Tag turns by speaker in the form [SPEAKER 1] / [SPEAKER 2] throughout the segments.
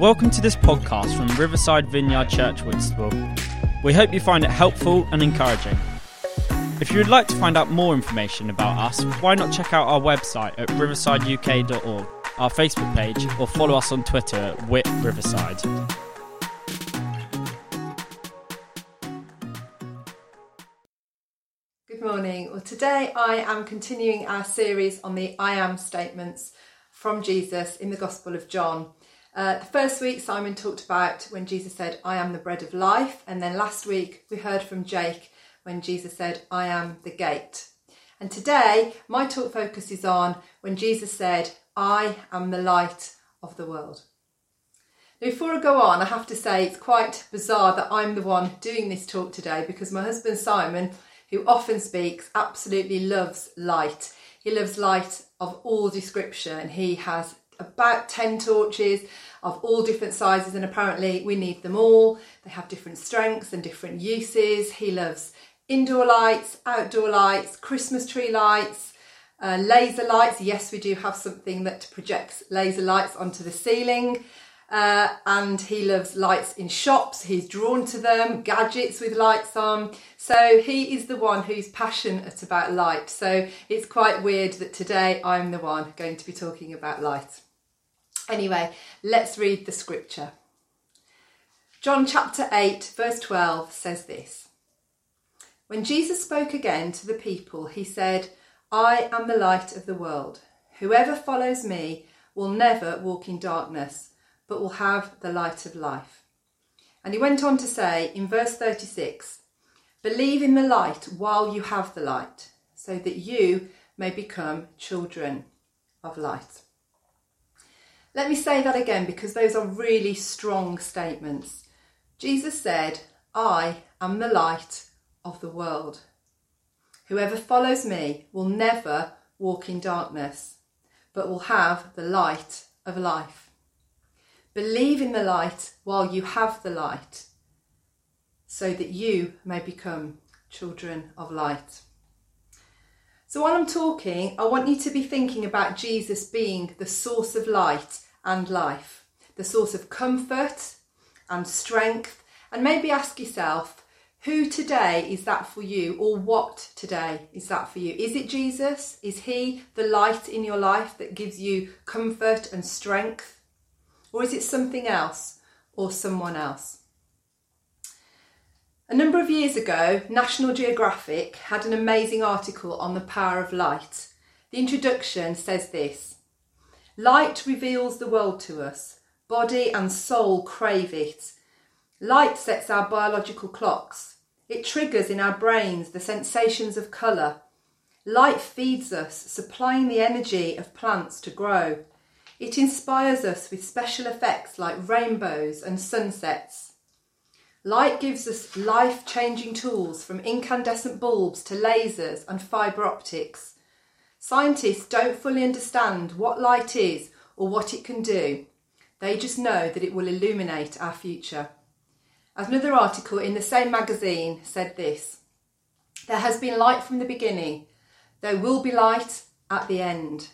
[SPEAKER 1] Welcome to this podcast from Riverside Vineyard Church, Whitstable. We hope you find it helpful and encouraging. If you would like to find out more information about us, why not check out our website at riversideuk.org, our Facebook page, or follow us on Twitter at Whit Riverside.
[SPEAKER 2] Good morning. Well, today I am continuing our series on the I am statements from Jesus in the Gospel of John. Uh, the first week, Simon talked about when Jesus said, I am the bread of life. And then last week, we heard from Jake when Jesus said, I am the gate. And today, my talk focuses on when Jesus said, I am the light of the world. Now, before I go on, I have to say it's quite bizarre that I'm the one doing this talk today because my husband Simon, who often speaks, absolutely loves light. He loves light of all description. He has about 10 torches of all different sizes, and apparently we need them all. They have different strengths and different uses. He loves indoor lights, outdoor lights, Christmas tree lights, uh, laser lights. Yes, we do have something that projects laser lights onto the ceiling. Uh, and he loves lights in shops. He's drawn to them, gadgets with lights on. So he is the one who's passionate about light. So it's quite weird that today I'm the one going to be talking about light. Anyway, let's read the scripture. John chapter 8, verse 12 says this When Jesus spoke again to the people, he said, I am the light of the world. Whoever follows me will never walk in darkness, but will have the light of life. And he went on to say in verse 36 Believe in the light while you have the light, so that you may become children of light. Let me say that again because those are really strong statements. Jesus said, I am the light of the world. Whoever follows me will never walk in darkness, but will have the light of life. Believe in the light while you have the light, so that you may become children of light. So, while I'm talking, I want you to be thinking about Jesus being the source of light and life, the source of comfort and strength. And maybe ask yourself, who today is that for you, or what today is that for you? Is it Jesus? Is He the light in your life that gives you comfort and strength? Or is it something else or someone else? A number of years ago, National Geographic had an amazing article on the power of light. The introduction says this Light reveals the world to us, body and soul crave it. Light sets our biological clocks. It triggers in our brains the sensations of colour. Light feeds us, supplying the energy of plants to grow. It inspires us with special effects like rainbows and sunsets. Light gives us life changing tools from incandescent bulbs to lasers and fibre optics. Scientists don't fully understand what light is or what it can do. They just know that it will illuminate our future. As another article in the same magazine said this There has been light from the beginning, there will be light at the end.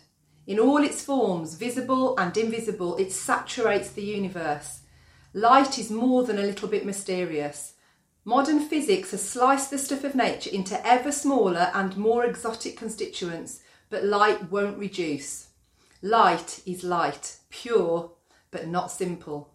[SPEAKER 2] In all its forms, visible and invisible, it saturates the universe. Light is more than a little bit mysterious. Modern physics has sliced the stuff of nature into ever smaller and more exotic constituents, but light won't reduce. Light is light, pure, but not simple.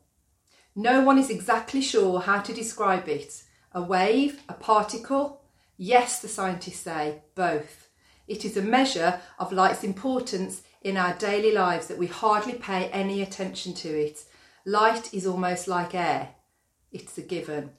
[SPEAKER 2] No one is exactly sure how to describe it. A wave, a particle? Yes, the scientists say, both. It is a measure of light's importance in our daily lives that we hardly pay any attention to it Light is almost like air, it's a given.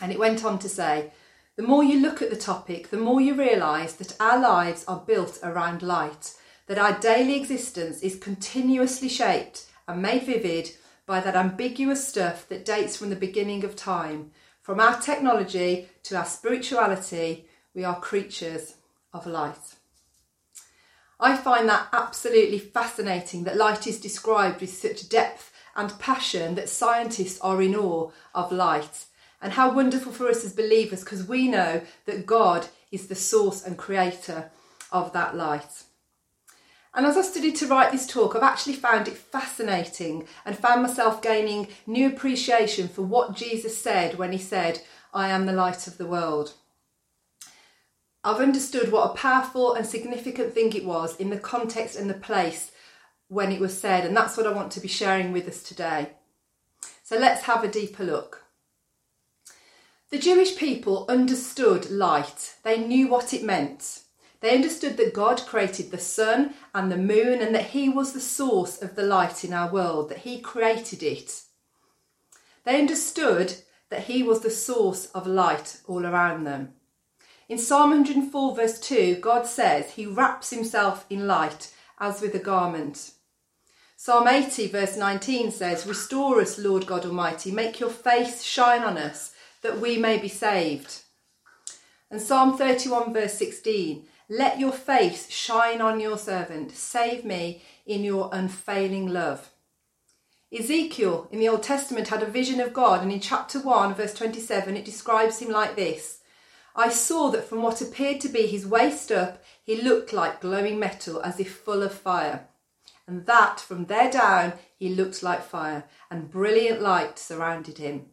[SPEAKER 2] And it went on to say, the more you look at the topic, the more you realise that our lives are built around light, that our daily existence is continuously shaped and made vivid by that ambiguous stuff that dates from the beginning of time. From our technology to our spirituality, we are creatures of light. I find that absolutely fascinating that light is described with such depth and passion that scientists are in awe of light. And how wonderful for us as believers because we know that God is the source and creator of that light. And as I studied to write this talk, I've actually found it fascinating and found myself gaining new appreciation for what Jesus said when he said, I am the light of the world. I've understood what a powerful and significant thing it was in the context and the place when it was said, and that's what I want to be sharing with us today. So let's have a deeper look. The Jewish people understood light, they knew what it meant. They understood that God created the sun and the moon and that He was the source of the light in our world, that He created it. They understood that He was the source of light all around them. In Psalm 104, verse 2, God says He wraps Himself in light as with a garment. Psalm 80, verse 19 says, Restore us, Lord God Almighty, make your face shine on us, that we may be saved. And Psalm 31, verse 16, Let your face shine on your servant, save me in your unfailing love. Ezekiel in the Old Testament had a vision of God, and in chapter 1, verse 27, it describes him like this I saw that from what appeared to be his waist up, he looked like glowing metal as if full of fire. And that from there down, he looked like fire, and brilliant light surrounded him.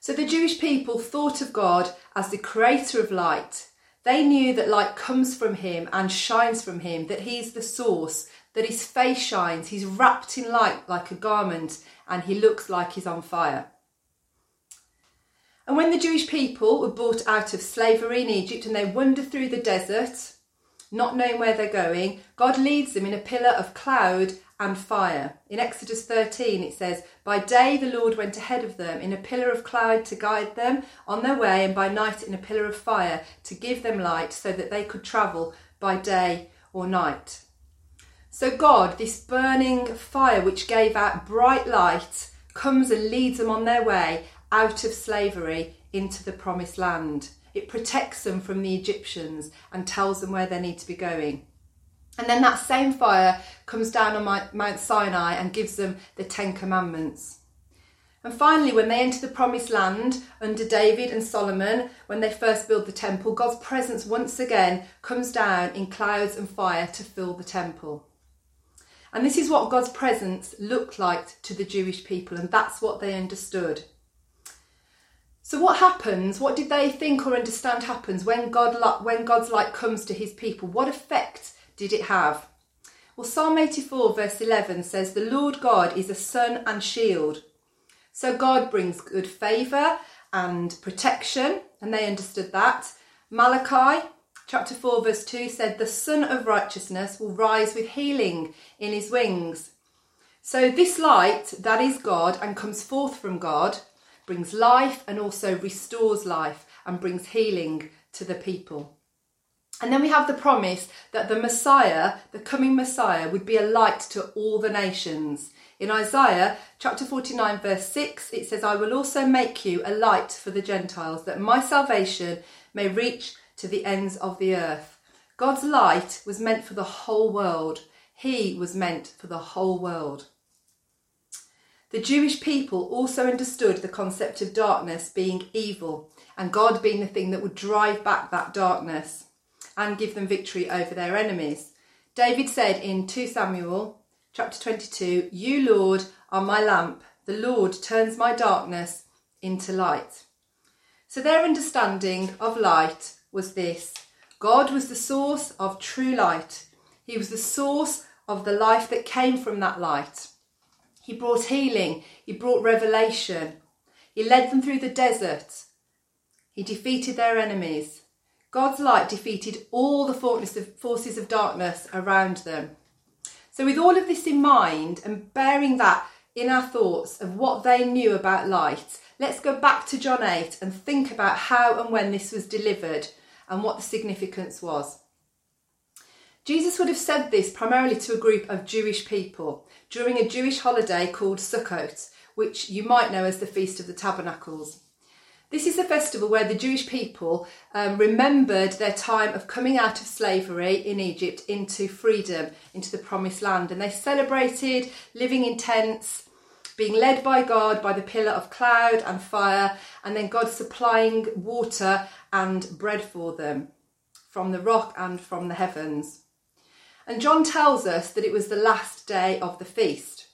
[SPEAKER 2] So the Jewish people thought of God as the creator of light. They knew that light comes from him and shines from him, that he's the source, that his face shines, he's wrapped in light like a garment, and he looks like he's on fire. And when the Jewish people were brought out of slavery in Egypt and they wander through the desert, not knowing where they're going, God leads them in a pillar of cloud and fire. In Exodus 13, it says, By day the Lord went ahead of them in a pillar of cloud to guide them on their way, and by night in a pillar of fire to give them light so that they could travel by day or night. So, God, this burning fire which gave out bright light, comes and leads them on their way out of slavery into the promised land. It protects them from the Egyptians and tells them where they need to be going. And then that same fire comes down on Mount Sinai and gives them the Ten Commandments. And finally, when they enter the promised land under David and Solomon, when they first build the temple, God's presence once again comes down in clouds and fire to fill the temple. And this is what God's presence looked like to the Jewish people, and that's what they understood. So what happens? What did they think or understand happens when God when God's light comes to his people? What effect did it have? Well, Psalm 84 verse 11 says the Lord God is a sun and shield. So God brings good favor and protection, and they understood that. Malachi chapter 4 verse 2 said the sun of righteousness will rise with healing in his wings. So this light that is God and comes forth from God brings life and also restores life and brings healing to the people. And then we have the promise that the Messiah, the coming Messiah, would be a light to all the nations. In Isaiah chapter 49, verse 6, it says, I will also make you a light for the Gentiles, that my salvation may reach to the ends of the earth. God's light was meant for the whole world. He was meant for the whole world. The Jewish people also understood the concept of darkness being evil and God being the thing that would drive back that darkness and give them victory over their enemies. David said in 2 Samuel chapter 22, You, Lord, are my lamp. The Lord turns my darkness into light. So their understanding of light was this God was the source of true light, He was the source of the life that came from that light. He brought healing, he brought revelation. He led them through the desert. He defeated their enemies. God's light defeated all the forces of darkness around them. So, with all of this in mind and bearing that in our thoughts of what they knew about light, let's go back to John 8 and think about how and when this was delivered and what the significance was. Jesus would have said this primarily to a group of Jewish people during a Jewish holiday called Sukkot, which you might know as the Feast of the Tabernacles. This is a festival where the Jewish people um, remembered their time of coming out of slavery in Egypt into freedom, into the promised land. And they celebrated living in tents, being led by God by the pillar of cloud and fire, and then God supplying water and bread for them from the rock and from the heavens. And John tells us that it was the last day of the feast.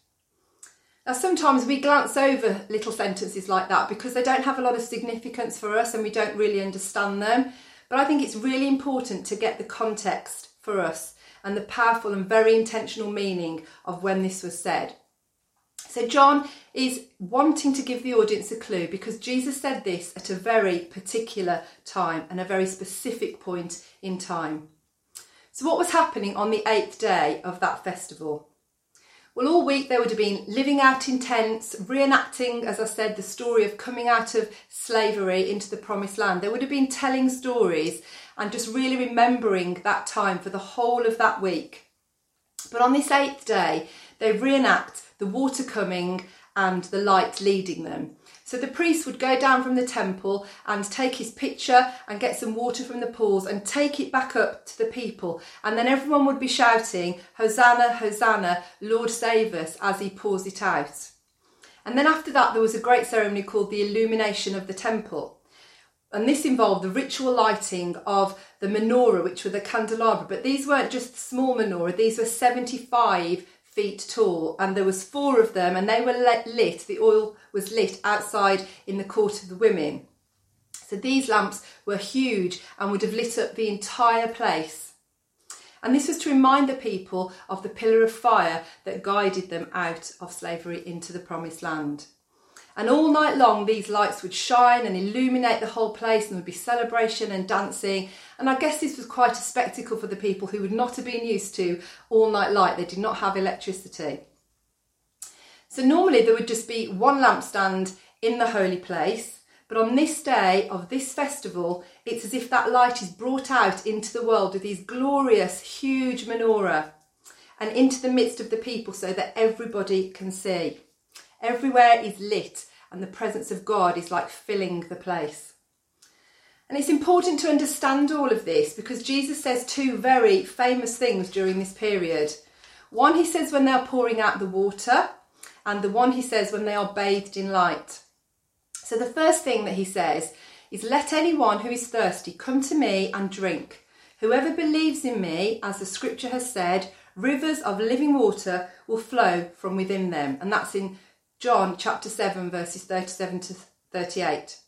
[SPEAKER 2] Now, sometimes we glance over little sentences like that because they don't have a lot of significance for us and we don't really understand them. But I think it's really important to get the context for us and the powerful and very intentional meaning of when this was said. So, John is wanting to give the audience a clue because Jesus said this at a very particular time and a very specific point in time. So, what was happening on the eighth day of that festival? Well, all week they would have been living out in tents, reenacting, as I said, the story of coming out of slavery into the promised land. They would have been telling stories and just really remembering that time for the whole of that week. But on this eighth day, they reenact the water coming and the light leading them. So the priest would go down from the temple and take his pitcher and get some water from the pools and take it back up to the people. And then everyone would be shouting, Hosanna, Hosanna, Lord save us, as he pours it out. And then after that, there was a great ceremony called the illumination of the temple. And this involved the ritual lighting of the menorah, which were the candelabra. But these weren't just small menorah, these were 75 feet tall, and there was four of them, and they were lit. The oil was lit outside in the court of the women. So these lamps were huge and would have lit up the entire place. And this was to remind the people of the pillar of fire that guided them out of slavery into the promised land. And all night long, these lights would shine and illuminate the whole place, and there would be celebration and dancing. And I guess this was quite a spectacle for the people who would not have been used to all night light. They did not have electricity. So normally there would just be one lampstand in the holy place, but on this day of this festival, it's as if that light is brought out into the world with these glorious, huge menorah and into the midst of the people so that everybody can see. Everywhere is lit and the presence of God is like filling the place. And it's important to understand all of this because Jesus says two very famous things during this period. One he says when they are pouring out the water, and the one he says when they are bathed in light. So the first thing that he says is, Let anyone who is thirsty come to me and drink. Whoever believes in me, as the scripture has said, rivers of living water will flow from within them. And that's in John chapter 7, verses 37 to 38.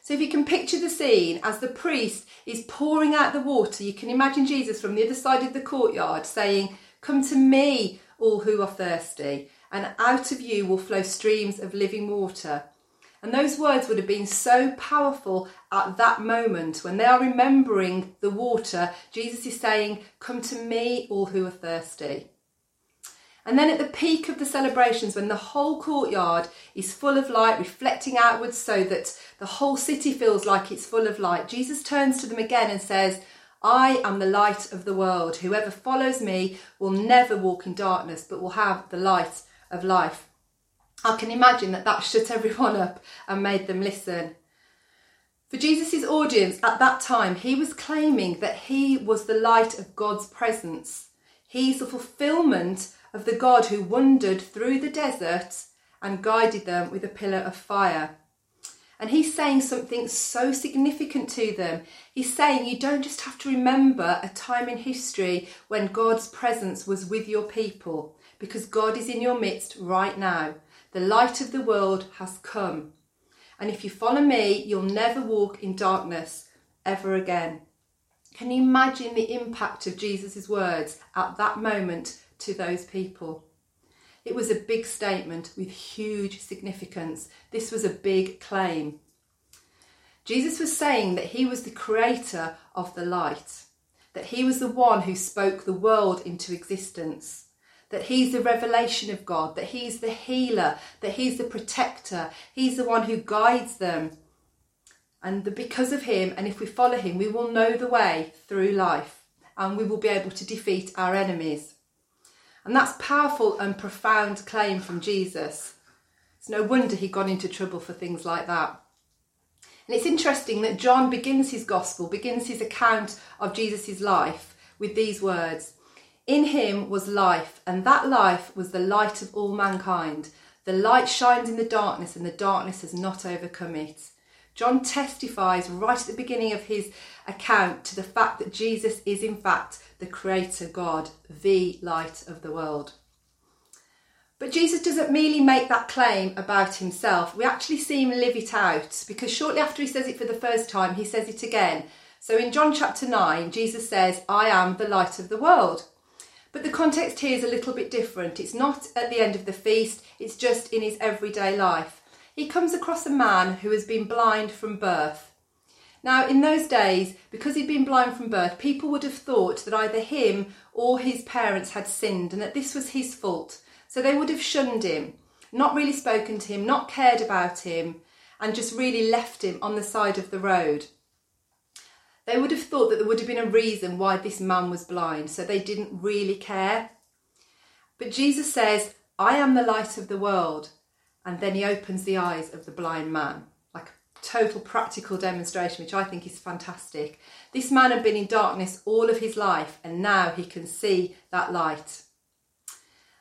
[SPEAKER 2] So if you can picture the scene as the priest is pouring out the water, you can imagine Jesus from the other side of the courtyard saying, Come to me, all who are thirsty, and out of you will flow streams of living water. And those words would have been so powerful at that moment when they are remembering the water. Jesus is saying, Come to me, all who are thirsty. And then at the peak of the celebrations, when the whole courtyard is full of light, reflecting outwards so that the whole city feels like it's full of light, Jesus turns to them again and says, I am the light of the world. Whoever follows me will never walk in darkness, but will have the light of life. I can imagine that that shut everyone up and made them listen. For Jesus' audience at that time, he was claiming that he was the light of God's presence. He's the fulfillment of the God who wandered through the desert and guided them with a pillar of fire. And he's saying something so significant to them. He's saying you don't just have to remember a time in history when God's presence was with your people, because God is in your midst right now. The light of the world has come. And if you follow me, you'll never walk in darkness ever again. Can you imagine the impact of Jesus' words at that moment to those people. It was a big statement with huge significance. This was a big claim. Jesus was saying that he was the creator of the light, that he was the one who spoke the world into existence, that he's the revelation of God, that he's the healer, that he's the protector, he's the one who guides them. And because of him, and if we follow him, we will know the way through life and we will be able to defeat our enemies. And that's powerful and profound claim from Jesus. It's no wonder he got into trouble for things like that. And it's interesting that John begins his gospel, begins his account of Jesus' life with these words In him was life, and that life was the light of all mankind. The light shines in the darkness, and the darkness has not overcome it. John testifies right at the beginning of his account to the fact that Jesus is, in fact, the Creator God, the light of the world. But Jesus doesn't merely make that claim about himself. We actually see him live it out because shortly after he says it for the first time, he says it again. So in John chapter 9, Jesus says, I am the light of the world. But the context here is a little bit different. It's not at the end of the feast, it's just in his everyday life. He comes across a man who has been blind from birth. Now, in those days, because he'd been blind from birth, people would have thought that either him or his parents had sinned and that this was his fault. So they would have shunned him, not really spoken to him, not cared about him, and just really left him on the side of the road. They would have thought that there would have been a reason why this man was blind, so they didn't really care. But Jesus says, I am the light of the world. And then he opens the eyes of the blind man, total practical demonstration, which I think is fantastic. This man had been in darkness all of his life, and now he can see that light.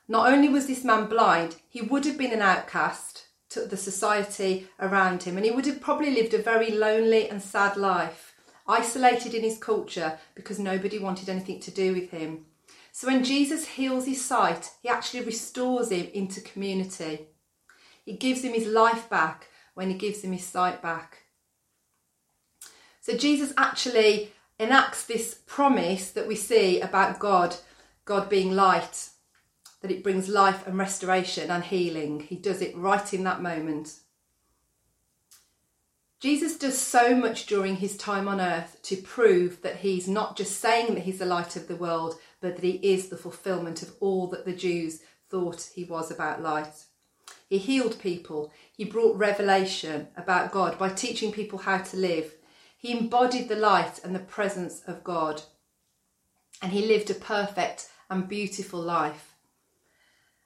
[SPEAKER 2] Not only was this man blind, he would have been an outcast to the society around him, and he would have probably lived a very lonely and sad life, isolated in his culture because nobody wanted anything to do with him. So when Jesus heals his sight, he actually restores him into community. He gives him his life back when he gives him his sight back. So Jesus actually enacts this promise that we see about God, God being light, that it brings life and restoration and healing. He does it right in that moment. Jesus does so much during his time on earth to prove that he's not just saying that he's the light of the world, but that he is the fulfillment of all that the Jews thought he was about light. He healed people. He brought revelation about God by teaching people how to live. He embodied the light and the presence of God. And he lived a perfect and beautiful life.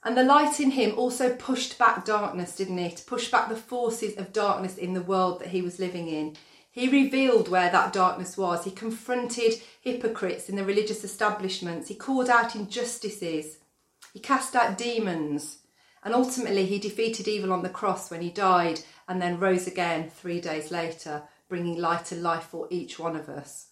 [SPEAKER 2] And the light in him also pushed back darkness, didn't it? Pushed back the forces of darkness in the world that he was living in. He revealed where that darkness was. He confronted hypocrites in the religious establishments. He called out injustices. He cast out demons. And ultimately, he defeated evil on the cross when he died and then rose again three days later, bringing light and life for each one of us.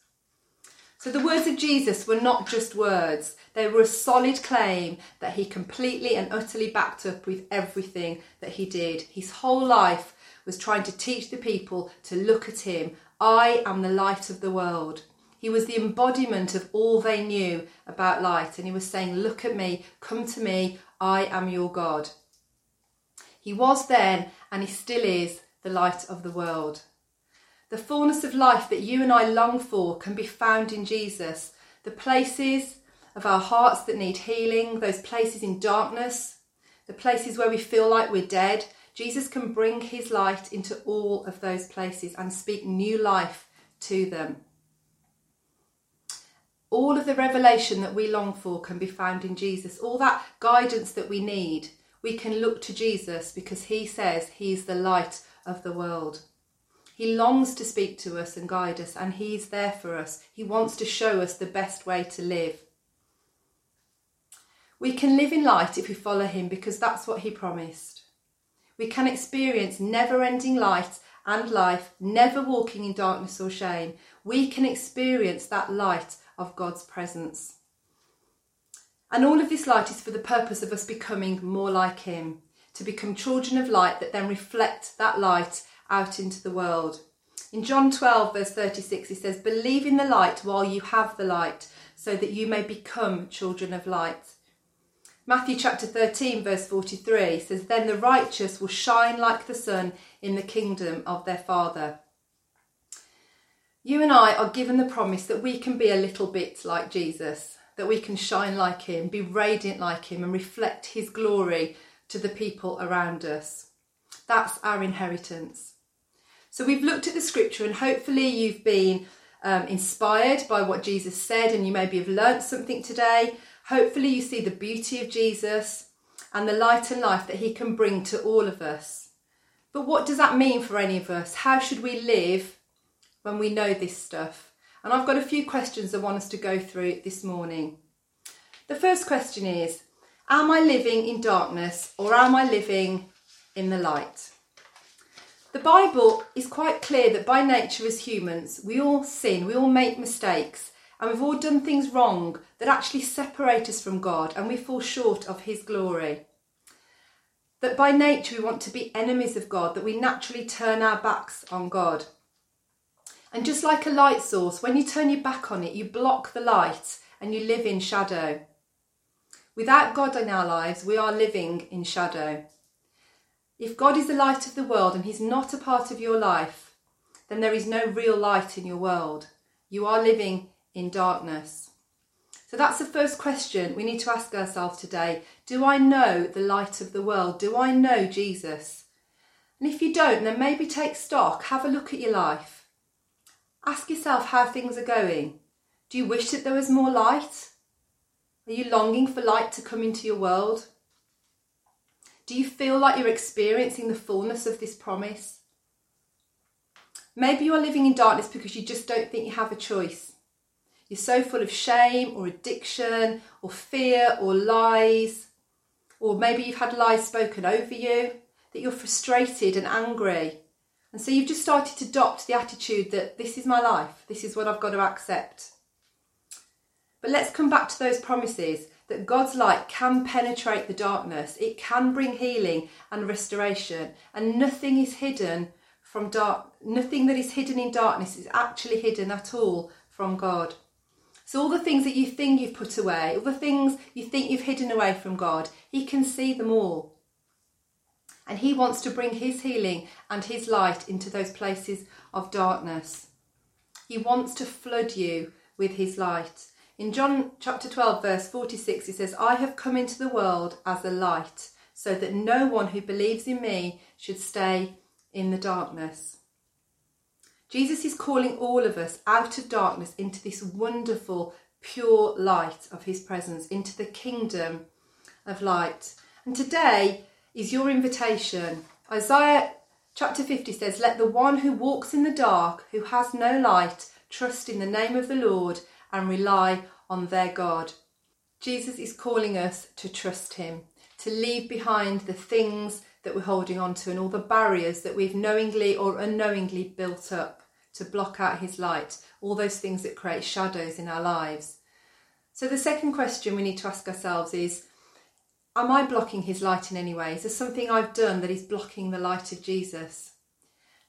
[SPEAKER 2] So the words of Jesus were not just words, they were a solid claim that he completely and utterly backed up with everything that he did. His whole life was trying to teach the people to look at him. I am the light of the world. He was the embodiment of all they knew about light, and he was saying, Look at me, come to me, I am your God. He was then, and he still is, the light of the world. The fullness of life that you and I long for can be found in Jesus. The places of our hearts that need healing, those places in darkness, the places where we feel like we're dead, Jesus can bring his light into all of those places and speak new life to them. All of the revelation that we long for can be found in Jesus. All that guidance that we need, we can look to Jesus because he says he's the light of the world. He longs to speak to us and guide us, and He's there for us. He wants to show us the best way to live. We can live in light if we follow Him because that's what He promised. We can experience never ending light and life, never walking in darkness or shame. We can experience that light of God's presence. And all of this light is for the purpose of us becoming more like Him, to become children of light that then reflect that light out into the world. In John 12, verse 36, he says, Believe in the light while you have the light, so that you may become children of light. Matthew chapter 13, verse 43 says, Then the righteous will shine like the sun in the kingdom of their Father. You and I are given the promise that we can be a little bit like Jesus, that we can shine like him, be radiant like him, and reflect his glory to the people around us. That's our inheritance. So we've looked at the scripture, and hopefully you've been um, inspired by what Jesus said, and you maybe have learnt something today. Hopefully, you see the beauty of Jesus and the light and life that he can bring to all of us. But what does that mean for any of us? How should we live when we know this stuff? And I've got a few questions I want us to go through this morning. The first question is Am I living in darkness or am I living in the light? The Bible is quite clear that by nature as humans, we all sin, we all make mistakes, and we've all done things wrong that actually separate us from God and we fall short of His glory. That by nature we want to be enemies of God, that we naturally turn our backs on God. And just like a light source, when you turn your back on it, you block the light and you live in shadow. Without God in our lives, we are living in shadow. If God is the light of the world and He's not a part of your life, then there is no real light in your world. You are living in darkness. So that's the first question we need to ask ourselves today. Do I know the light of the world? Do I know Jesus? And if you don't, then maybe take stock, have a look at your life. Ask yourself how things are going. Do you wish that there was more light? Are you longing for light to come into your world? Do you feel like you're experiencing the fullness of this promise? Maybe you are living in darkness because you just don't think you have a choice. You're so full of shame or addiction or fear or lies, or maybe you've had lies spoken over you, that you're frustrated and angry. And so you've just started to adopt the attitude that this is my life, this is what I've got to accept. But let's come back to those promises that God's light can penetrate the darkness, it can bring healing and restoration, and nothing is hidden from dark nothing that is hidden in darkness is actually hidden at all from God. So, all the things that you think you've put away, all the things you think you've hidden away from God, He can see them all. And He wants to bring His healing and His light into those places of darkness. He wants to flood you with His light. In John chapter 12, verse 46, He says, I have come into the world as a light, so that no one who believes in me should stay in the darkness. Jesus is calling all of us out of darkness into this wonderful, pure light of his presence, into the kingdom of light. And today is your invitation. Isaiah chapter 50 says, Let the one who walks in the dark, who has no light, trust in the name of the Lord and rely on their God. Jesus is calling us to trust him, to leave behind the things that we're holding on to and all the barriers that we've knowingly or unknowingly built up to block out his light, all those things that create shadows in our lives. So, the second question we need to ask ourselves is Am I blocking his light in any way? Is there something I've done that is blocking the light of Jesus?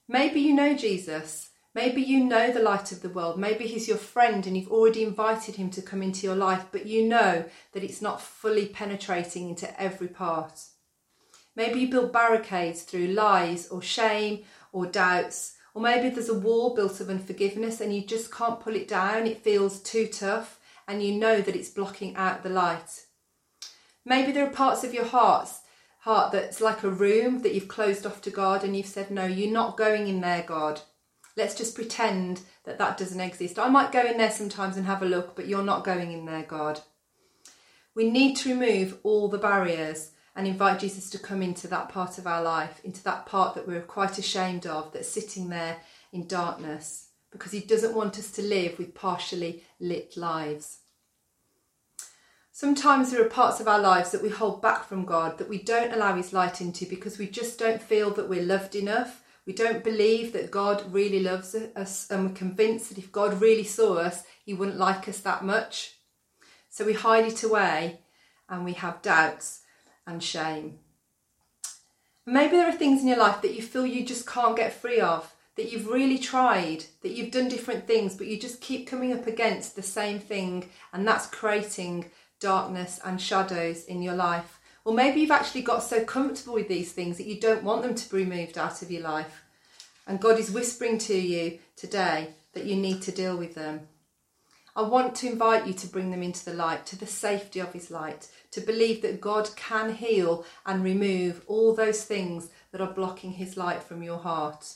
[SPEAKER 2] Maybe you know Jesus. Maybe you know the light of the world. Maybe he's your friend and you've already invited him to come into your life, but you know that it's not fully penetrating into every part. Maybe you build barricades through lies or shame or doubts, or maybe there's a wall built of unforgiveness and you just can't pull it down, it feels too tough, and you know that it's blocking out the light. Maybe there are parts of your hearts, heart that's like a room that you've closed off to God and you've said, No, you're not going in there, God. Let's just pretend that that doesn't exist. I might go in there sometimes and have a look, but you're not going in there, God. We need to remove all the barriers and invite Jesus to come into that part of our life, into that part that we're quite ashamed of, that's sitting there in darkness, because He doesn't want us to live with partially lit lives. Sometimes there are parts of our lives that we hold back from God, that we don't allow His light into because we just don't feel that we're loved enough. We don't believe that God really loves us, and we're convinced that if God really saw us, He wouldn't like us that much. So we hide it away and we have doubts and shame. Maybe there are things in your life that you feel you just can't get free of, that you've really tried, that you've done different things, but you just keep coming up against the same thing, and that's creating darkness and shadows in your life. Or maybe you've actually got so comfortable with these things that you don't want them to be removed out of your life. And God is whispering to you today that you need to deal with them. I want to invite you to bring them into the light, to the safety of His light, to believe that God can heal and remove all those things that are blocking His light from your heart.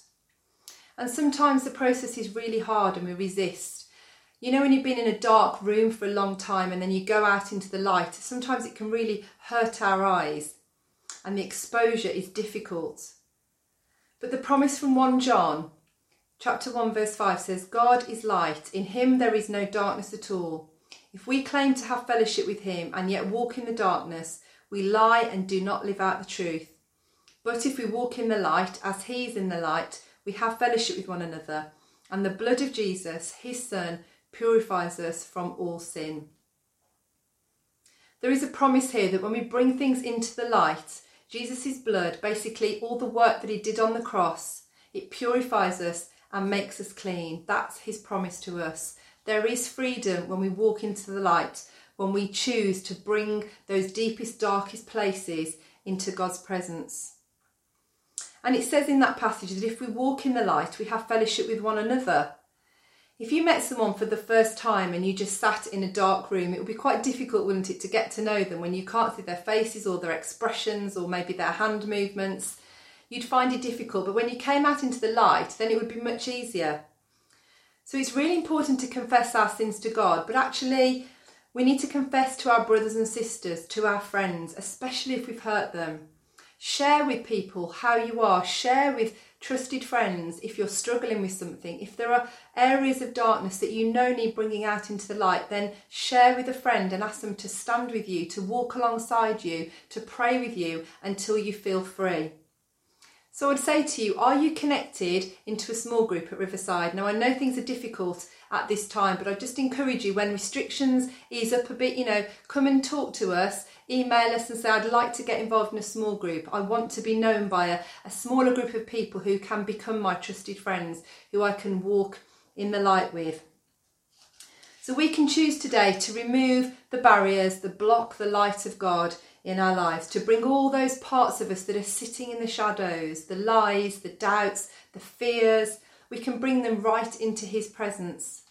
[SPEAKER 2] And sometimes the process is really hard and we resist. You know, when you've been in a dark room for a long time and then you go out into the light, sometimes it can really hurt our eyes and the exposure is difficult. But the promise from 1 John Chapter 1, verse 5 says, God is light, in him there is no darkness at all. If we claim to have fellowship with him and yet walk in the darkness, we lie and do not live out the truth. But if we walk in the light, as he is in the light, we have fellowship with one another, and the blood of Jesus, his Son, purifies us from all sin. There is a promise here that when we bring things into the light, Jesus' blood, basically all the work that he did on the cross, it purifies us and makes us clean. That's his promise to us. There is freedom when we walk into the light, when we choose to bring those deepest, darkest places into God's presence. And it says in that passage that if we walk in the light, we have fellowship with one another. If you met someone for the first time and you just sat in a dark room, it would be quite difficult, wouldn't it, to get to know them when you can't see their faces or their expressions or maybe their hand movements. You'd find it difficult, but when you came out into the light, then it would be much easier. So it's really important to confess our sins to God, but actually, we need to confess to our brothers and sisters, to our friends, especially if we've hurt them. Share with people how you are. Share with trusted friends if you're struggling with something. If there are areas of darkness that you know need bringing out into the light, then share with a friend and ask them to stand with you, to walk alongside you, to pray with you until you feel free. So I'd say to you, are you connected into a small group at Riverside? Now I know things are difficult at this time, but I just encourage you when restrictions ease up a bit, you know, come and talk to us email us and say, I'd like to get involved in a small group. I want to be known by a, a smaller group of people who can become my trusted friends, who I can walk in the light with. So we can choose today to remove the barriers that block the light of God in our lives, to bring all those parts of us that are sitting in the shadows, the lies, the doubts, the fears, we can bring them right into His presence.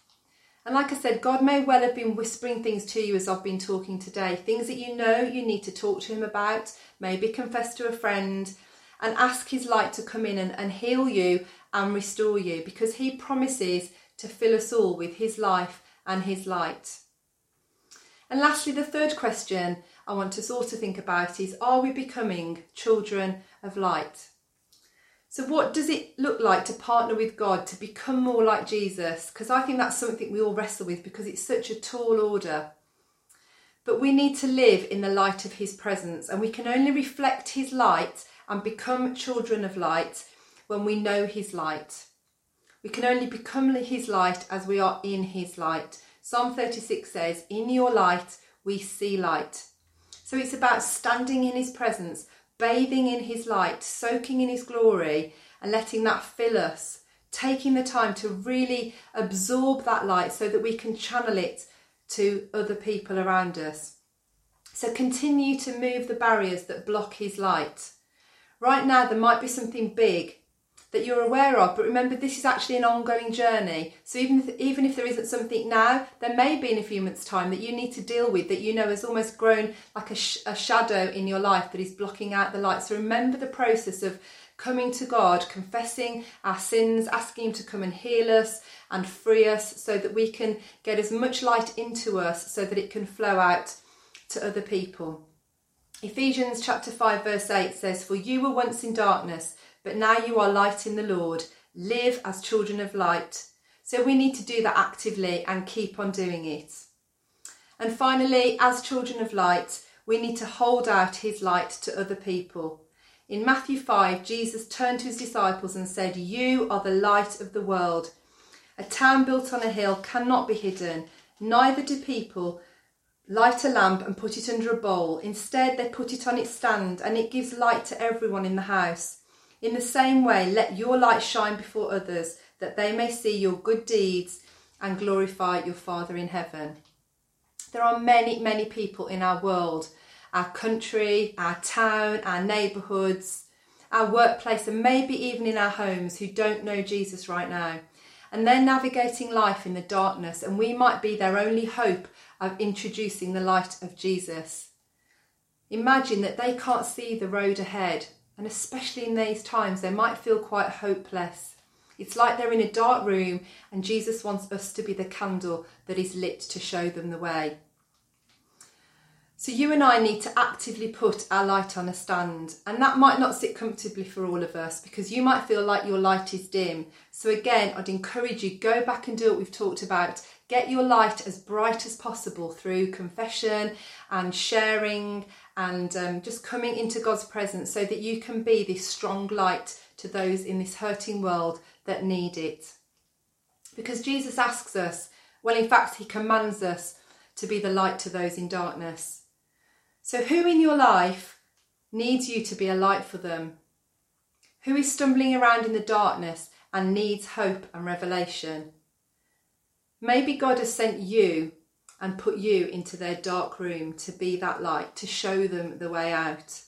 [SPEAKER 2] And like I said, God may well have been whispering things to you as I've been talking today, things that you know you need to talk to Him about, maybe confess to a friend, and ask His light to come in and, and heal you and restore you because He promises to fill us all with His life and His light. And lastly, the third question I want us all to think about is Are we becoming children of light? So, what does it look like to partner with God to become more like Jesus? Because I think that's something we all wrestle with because it's such a tall order. But we need to live in the light of His presence, and we can only reflect His light and become children of light when we know His light. We can only become His light as we are in His light. Psalm 36 says, In your light we see light. So it's about standing in His presence, bathing in His light, soaking in His glory, and letting that fill us, taking the time to really absorb that light so that we can channel it to other people around us. So continue to move the barriers that block His light. Right now, there might be something big that you're aware of. But remember, this is actually an ongoing journey. So even if, even if there isn't something now, there may be in a few months' time that you need to deal with that you know has almost grown like a, sh- a shadow in your life that is blocking out the light. So remember the process of coming to God, confessing our sins, asking Him to come and heal us and free us so that we can get as much light into us so that it can flow out to other people. Ephesians chapter 5 verse 8 says, For you were once in darkness, but now you are light in the Lord. Live as children of light. So we need to do that actively and keep on doing it. And finally, as children of light, we need to hold out his light to other people. In Matthew 5, Jesus turned to his disciples and said, You are the light of the world. A town built on a hill cannot be hidden, neither do people light a lamp and put it under a bowl. Instead, they put it on its stand, and it gives light to everyone in the house. In the same way, let your light shine before others, that they may see your good deeds and glorify your Father in heaven. There are many, many people in our world, our country, our town, our neighbourhoods, our workplace, and maybe even in our homes who don't know Jesus right now. And they're navigating life in the darkness, and we might be their only hope of introducing the light of Jesus. Imagine that they can't see the road ahead, and especially in these times, they might feel quite hopeless. It's like they're in a dark room, and Jesus wants us to be the candle that is lit to show them the way. So, you and I need to actively put our light on a stand, and that might not sit comfortably for all of us because you might feel like your light is dim. So, again, I'd encourage you go back and do what we've talked about. Get your light as bright as possible through confession and sharing and um, just coming into God's presence so that you can be this strong light to those in this hurting world that need it. Because Jesus asks us, well, in fact, he commands us to be the light to those in darkness. So, who in your life needs you to be a light for them? Who is stumbling around in the darkness and needs hope and revelation? Maybe God has sent you and put you into their dark room to be that light, to show them the way out.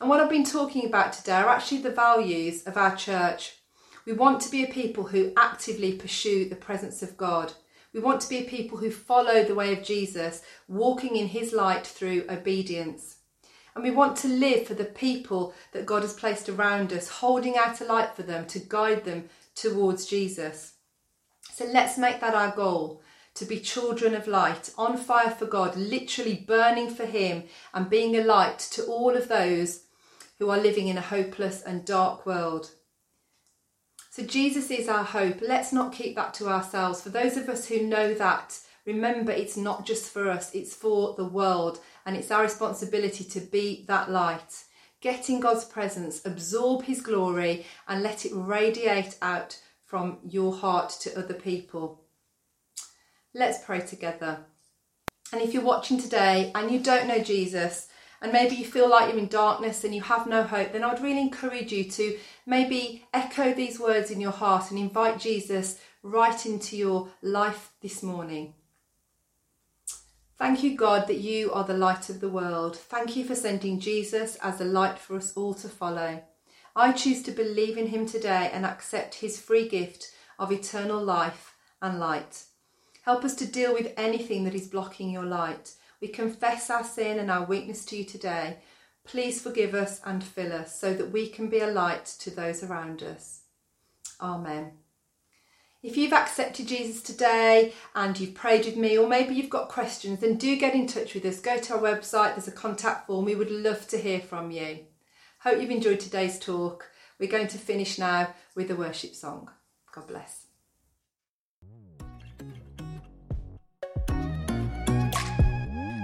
[SPEAKER 2] And what I've been talking about today are actually the values of our church. We want to be a people who actively pursue the presence of God. We want to be a people who follow the way of Jesus, walking in his light through obedience. And we want to live for the people that God has placed around us, holding out a light for them to guide them towards Jesus. So let's make that our goal to be children of light, on fire for God, literally burning for Him and being a light to all of those who are living in a hopeless and dark world. So, Jesus is our hope. Let's not keep that to ourselves. For those of us who know that, remember it's not just for us, it's for the world, and it's our responsibility to be that light. Get in God's presence, absorb His glory, and let it radiate out from your heart to other people. Let's pray together. And if you're watching today and you don't know Jesus, and maybe you feel like you're in darkness and you have no hope, then I would really encourage you to maybe echo these words in your heart and invite Jesus right into your life this morning. Thank you, God, that you are the light of the world. Thank you for sending Jesus as a light for us all to follow. I choose to believe in him today and accept his free gift of eternal life and light. Help us to deal with anything that is blocking your light. We confess our sin and our weakness to you today. Please forgive us and fill us so that we can be a light to those around us. Amen. If you've accepted Jesus today and you've prayed with me, or maybe you've got questions, then do get in touch with us. Go to our website, there's a contact form. We would love to hear from you. Hope you've enjoyed today's talk. We're going to finish now with a worship song. God bless.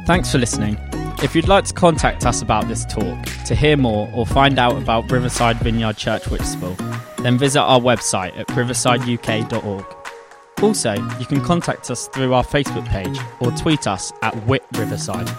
[SPEAKER 1] Thanks for listening. If you'd like to contact us about this talk, to hear more, or find out about Riverside Vineyard Church Whitstable, then visit our website at riversideuk.org. Also, you can contact us through our Facebook page or tweet us at Whit Riverside.